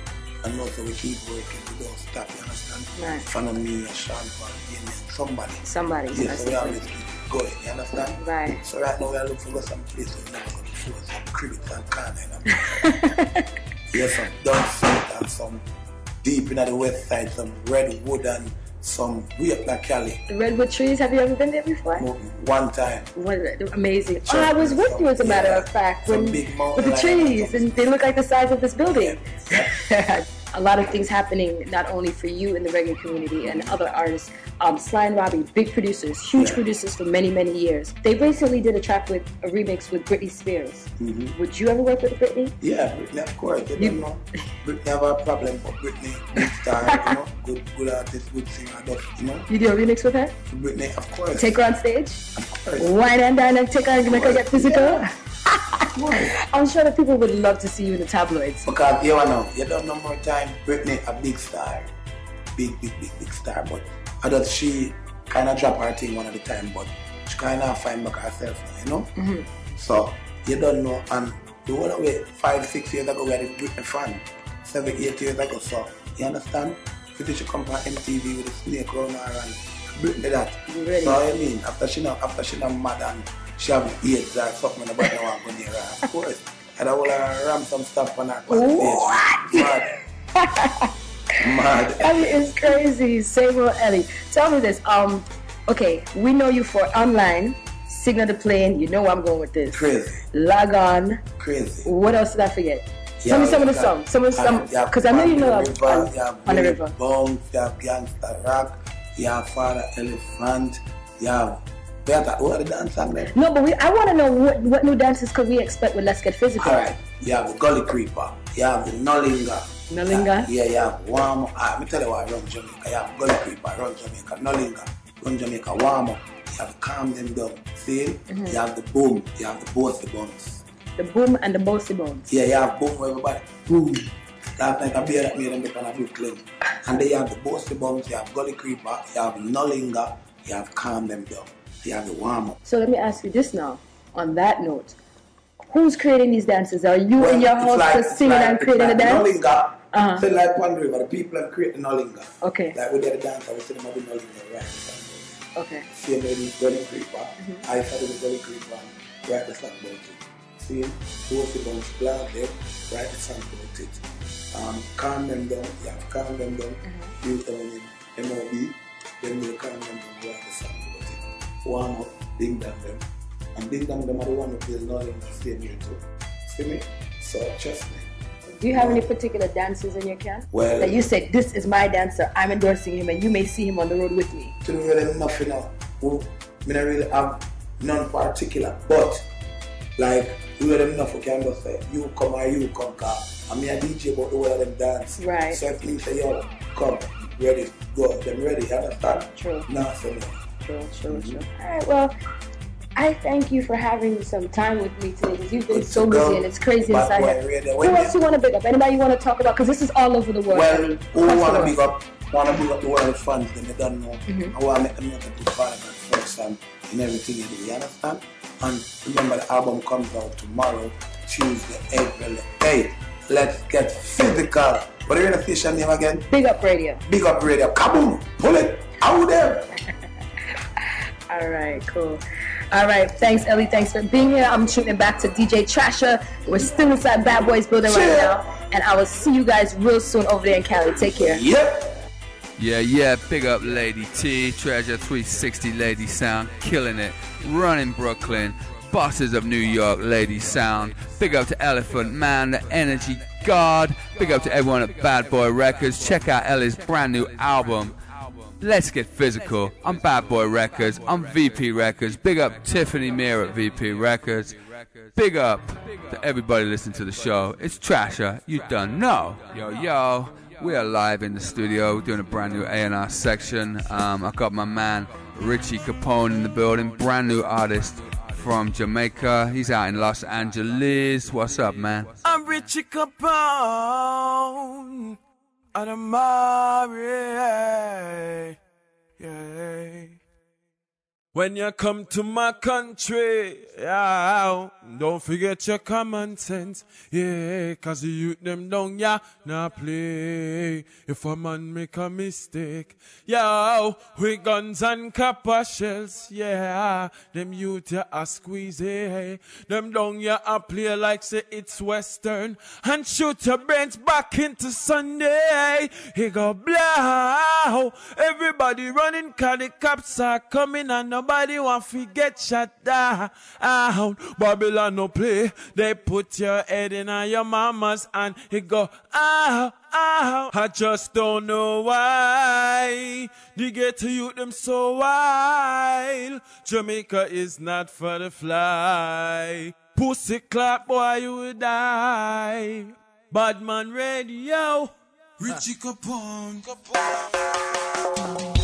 and also we keep working, we don't stop, you understand? Right. Fan of me, Sean Paul, Damien, somebody. Somebody, Yes, so we always it. keep going, you understand? Right. So right now we are looking for some place we never gone before, some cricket and corner, you know? yes, some south and some deep in the west side, some redwood and some up like Cali. The Redwood Trees, have you ever been there before? One time. What, amazing. Sure. Oh, I was with you, as a matter Yeah. of fact, Some when, with the trees, and they look like the size of this building. *laughs* a lot of things happening, not only for you in the reggae community and other artists. Um, Sly and Robbie, big producers, huge Yeah. producers for many, many years. They recently did a track with a remix with Britney Spears. Mhm. Would you ever work with Britney? Yeah, Britney, of course. You, know. Britney have a problem, but Britney, good star, you know, *laughs* good, good artist, good singer, that, you know. You do a remix with her? Britney, of course. Take her on stage? Of course. Wine and dine and take her and make her get physical? *laughs* I'm sure that people would love to see you in the tabloids. Because you know, you don't know more time. Britney a big star, big, big, big, big star. But I thought she kind of drop her thing one at a time, but she kind of find back herself now, you know. Mhm. So you don't know, and you went away five, six years ago. We had a Britney fan, seven, eight years ago. So you understand? If she come from MTV with a snake around her and Britney that. Really? So I mean, after she not, after she not mad and she have AIDS or something, nobody *laughs* want to go near her. Of course. And I will uh, ram some stuff on her. Mad. *laughs* Mad. *laughs* Ellie is crazy. Sable Ellie. Tell me this. Um, okay, we know you for online. Signal the plane. You know where I'm going with this. Crazy. Log on. Crazy. What else did I forget? Tell me Yeah, some of the songs. Some of the songs. Because I know you know On the of- river, on, you have on the river. Bones, you have Gangsta Rock, you have Father Elephant, you have Better. What are the dance there? No, but we, I want to know what, what new dances could we expect with Let's Get Physical? Alright, you have the Gully Creeper, you have the Nollinga. Nollinga? Yeah, have Warm Ah, let me tell you what I run Jamaica. You have Gully Creeper, run Jamaica, Nollinga, run Jamaica, Warm Up. You have Calm Them Down, see? Mhm. You have the Boom, you have the Bossy Bones. The Boom and the Bossy Bones. Yeah, you have Boom where everybody, Boom. Last night I beer that made them up on a Brooklyn. And then you have the Bossy Bones, you have Gully Creeper, you have Nollinga, you have Calm Them Down, you have the Warm Up. So let me ask you this now. On that note, who's creating these dances? Are you in your house like- just singing like- and creating it's the dance? Nollinga, Uh-huh. so like one river, the people have created Nollinga. Okay. Like we did the dance, I was sitting on the Nollinga, right? Okay. Same way the Gully Creeper, Mhm. I started the Gully Creeper, write the song about it. See, Bossy Bones, Black Dead, write the song about it. Um, calm them down, you have calm them down, Mm-hmm. you down in MOB, then you calm them down, write the song about it. Warm up, ding dong them. And ding dong them are the one who plays Nollinga same here too. See me? So trust me. Do you have any particular dancers in your camp? Well- that you said this is my dancer, I'm endorsing him, and you may see him on the road with me. to me really nothing now. Who me not really have none particular, but like we really enough we can just say you come or you come cause I'm a DJ but the way them dance. Right. So if me say yo come ready go them ready you understand? True. Nah so no. True, true, mm-hmm. true. All right, well, I thank you for having some time with me today because you've been Good so to busy and it's crazy inside here. radio. Who else you want to big up? Anybody you want to talk about? Because this is all over the world. Well, who wanna the big up wanna big up the world fans then they don't know. Mhm. I wanna make them know that the father God first and in everything you do, you understand? And remember the album comes out tomorrow, Tuesday, April 8th. Let's get physical. What are your station name again? Big Up Radio. Big Up Radio. Kaboom! Pull it out there. *laughs* All right, cool. All right, thanks, Ellie. Thanks for being here. I'm shooting back to DJ Trasher. We're still inside Bad Boys building right now. And I will see you guys real soon over there in Cali. Take care. Yep. Yeah, yeah, big up Lady T, Treasure 360 Lady Sound, killing it. Running Brooklyn. bosses of New York Lady Sound. Big up to Elephant Man, the Energy God. Big up to everyone at Bad Boy Records. Check out Ellie's brand new album. Let's get physical. I'm Bad Boy Records. I'm VP Records. Big up Tiffany Mir at VP Records. Big up to everybody listening to the show. It's Trasher. You done know. Yo, yo. We are live in the studio doing a brand new A&R section. Um, I got my man Richie Capone in the building. Brand new artist from Jamaica. He's out in Los Angeles. What's up, man? I'm Richie Capone. Adamari. Yeah. When you come to my country, yeah, don't forget your common sense, yeah, cause the youth them don't, yeah, now play. If a man make a mistake, yeah, with guns and copper shells, yeah, them youth yeah, a squeeze, hey, them don't, yeah, a play like say it's western, and shoot your brains back into Sunday. He go blow, everybody running, cause the cops are coming and nobody want to get shot down. Babylon no play. They put your head in on your mama's and he go, ow, ow. I just don't know why. They get to you them so wild. Jamaica is not for the fly. Pussy clap, boy, you will die. Badman radio. Richie Capone. Pretty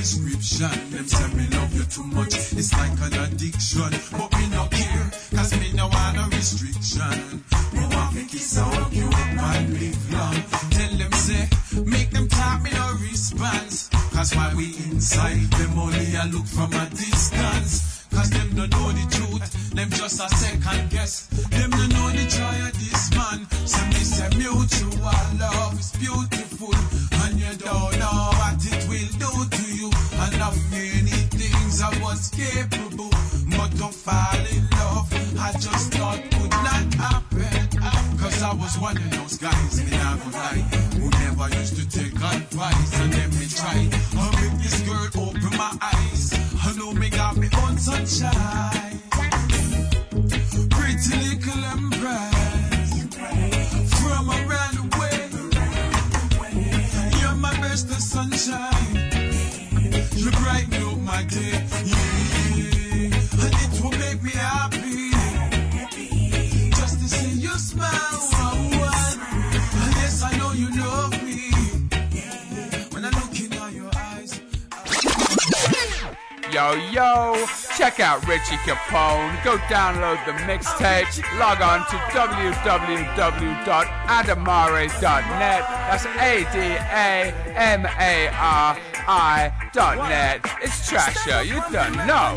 prescription. Them say me love you too much, it's like an addiction. But me no care, cause me no want no restriction. Me want me kiss and hug you up and live long. Tell them say, make them talk me no response. Cause why we inside, them only I look from a distance. Cause them don't know the truth, them just a second guess. Them don't know the joy of this man. So me say mutual love is beautiful. And you don't know what it will do to you. And how many things I was capable. But to fall in love, I just thought could not happen. Cause I was one of those guys, me gonna lie, who never used to take advice. And then me try, oh, I make this girl open my eyes. I know me got me own sunshine. My best sunshine. You brighten up my day. Yeah. And it will make me happy. Yo, yo, check out Richie Capone. Go download the mixtape. Log on to www.adamari.net. That's A D A M A R I dot net. It's Trasher. You don't know.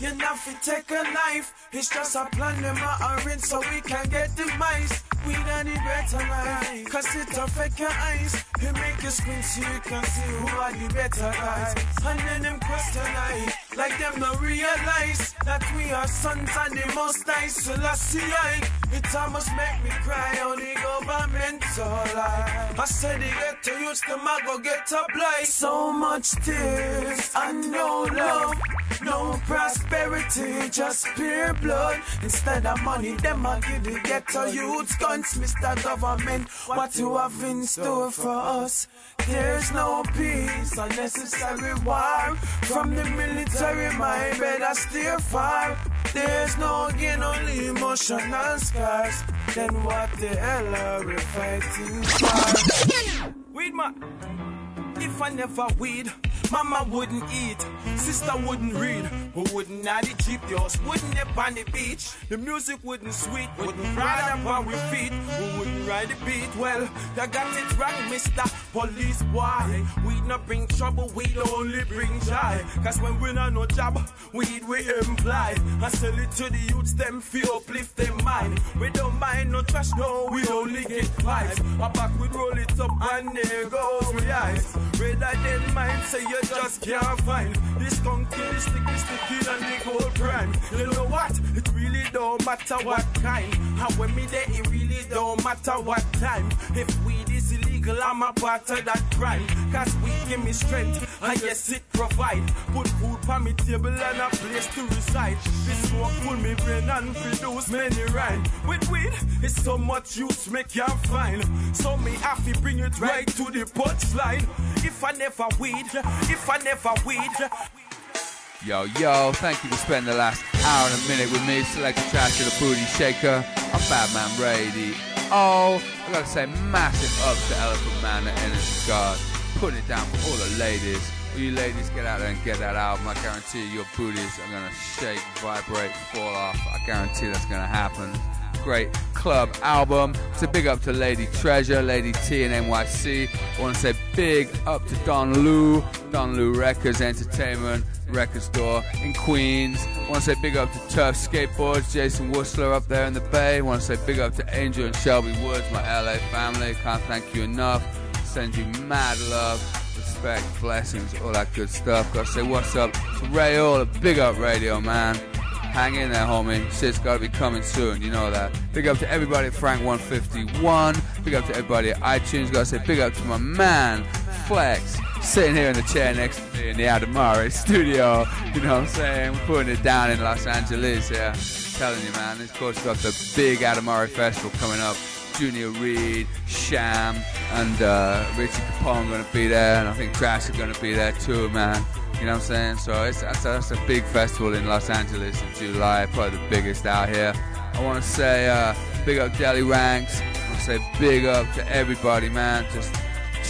You're not fi take a life. It's just a plan them a arrange so we can get the mice. We done it better life. Cause it affect your eyes. It make you squint so you can see who are the better guys. And then them question I, like them no realize that we are sons and the most high Selassie. It almost make me cry on the governmental lie. I said they get to use them, I go get a blight. So much tears and no love. No prosperity, just pure blood. Instead of money, them a give the ghetto youths guns, Mr. Government. What you have in store for us? There's no peace, unnecessary war. From the military, my better steer far. There's no gain, only emotional scars. Then what the hell are we fighting for? Weed man. If I never weed, Mama wouldn't eat, sister wouldn't read, who wouldn't have the jeep, yours wouldn't nip on the beach. The music wouldn't sweet, wouldn't ride up on we feet, who wouldn't ride the beat. Well, you got it wrong, Mister Police Boy. We not bring trouble, we only bring joy. Cause when we not no job, weed we imply. I sell it to the youths, them feel uplift them mind. We don't mind no trash, no, we only get vibes. I back we roll it up and there goes my eyes. I didn't mind, say you just can't find this conky, this sticky, sticky, and the gold brand. You know what? It really don't matter what kind. How when me there, it really don't matter what time. If weed is illegal, I'm a part of that crime. Cause we give me strength, and yes, it provide. Put food on me table and a place to reside. This smoke pull me brain and produce many rhyme. With weed, it's so much use make you find. So me have to bring it right to the punchline. If I never weed, if I never weed. Yo, yo, thank you for spending the last hour and a minute with me. Select a track of the Booty Shaker. I'm Badman Radio. Oh, I gotta say, massive up to Elephant Man, and Energy God. Putting it down for all the ladies. All you ladies, get out there and get that album. I guarantee you, your booties are gonna shake, vibrate, fall off. I guarantee that's gonna happen. Great club album. So big up to Lady Treasure, Lady T, and NYC. I want to say big up to Don Lou, Don Lou Records Entertainment record store in Queens. Want to say big up to Turf Skateboards, Jason Whistler up there in the Bay. Want to say big up to Angel and Shelby Woods, my LA family. Can't thank you enough. Send you mad love, respect, blessings, all that good stuff. Gotta say what's up to Ray All, the big up radio man. Hang in there, homie. Shit's gotta be coming soon, you know that. Big up to everybody at Frank151. Big up to everybody at iTunes. Gotta say big up to my man, Flex, sitting here in the chair next to me in the Adamare studio. You know what I'm saying? We're putting it down in Los Angeles, yeah. telling you, man. Of course, got the big Adamare Festival coming up. Junior Reid, Sham, and uh, Richie Capone going to be there, and I think Trash is going to be there too, man. You know what I'm saying? So it's that's, that's a big festival in Los Angeles in July, probably the biggest out here. I want to say uh, big up Delly Ranx. I want to say big up to everybody, man. Just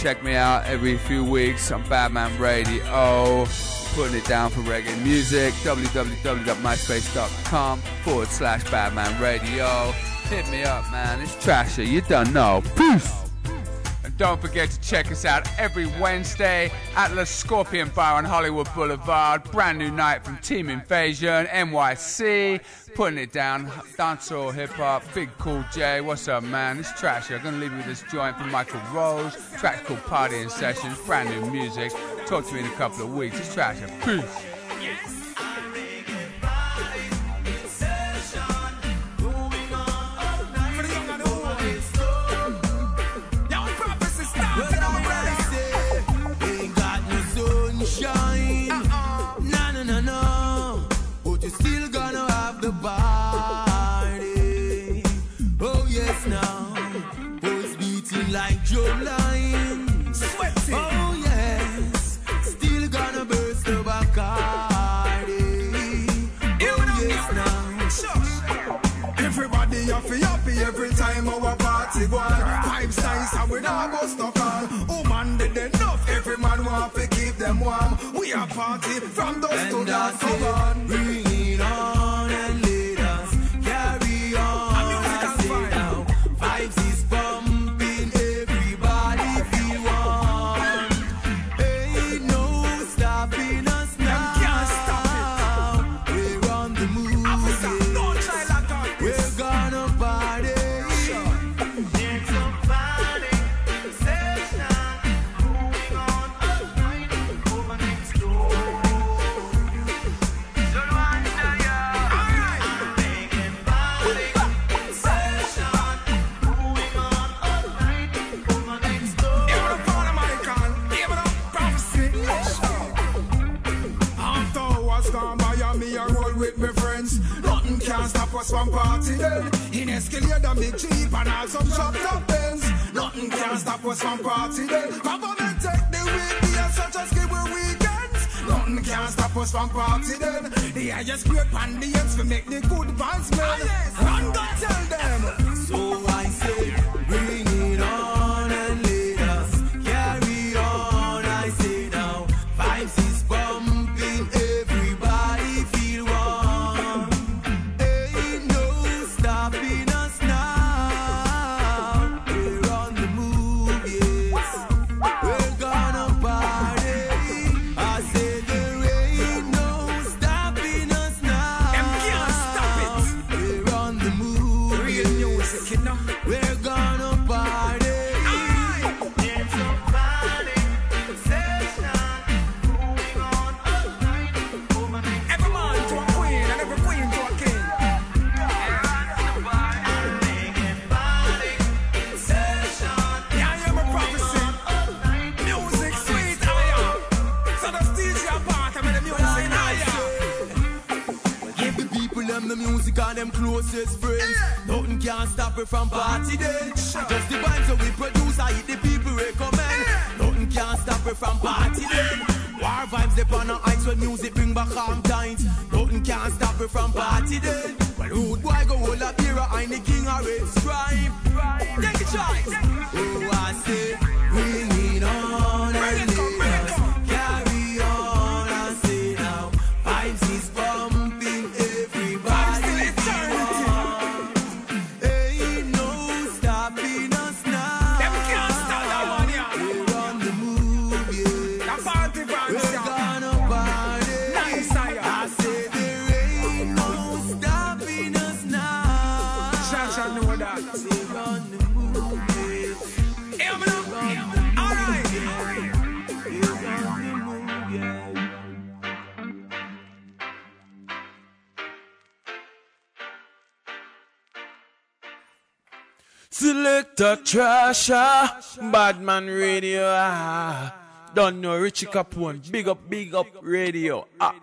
check me out every few weeks on Badman Radio. Putting it down for reggae music. www.myspace.com forward slash Badman Radio. Hit me up, man. It's Trasher. You done know. Peace. Don't forget to check us out every Wednesday at the Scorpion Bar on Hollywood Boulevard. Brand new night from Team Invasion, NYC. Putting it down, dancehall, hip hop, Big Cool J. What's up, man? It's Trasher. I'm gonna leave you with this joint from Michael Rose. Track called Partying Sessions. Brand new music. Talk to me in a couple of weeks. It's Trasher. Peace. Nice and we not go stuck on. Oh man, did enough. Every man want to keep them warm. We are party from to And I dawn. Come on. bring it on us from party then In Escalator, big Jeep and all some chopped up Benz Nothing can stop us from party then Government take the weekend such as give we weekends. Nothing can stop us from party then The highest grade pan the ends we make the good vibes man. Run go tell them Richie Capone. Big up, big up radio. Ah.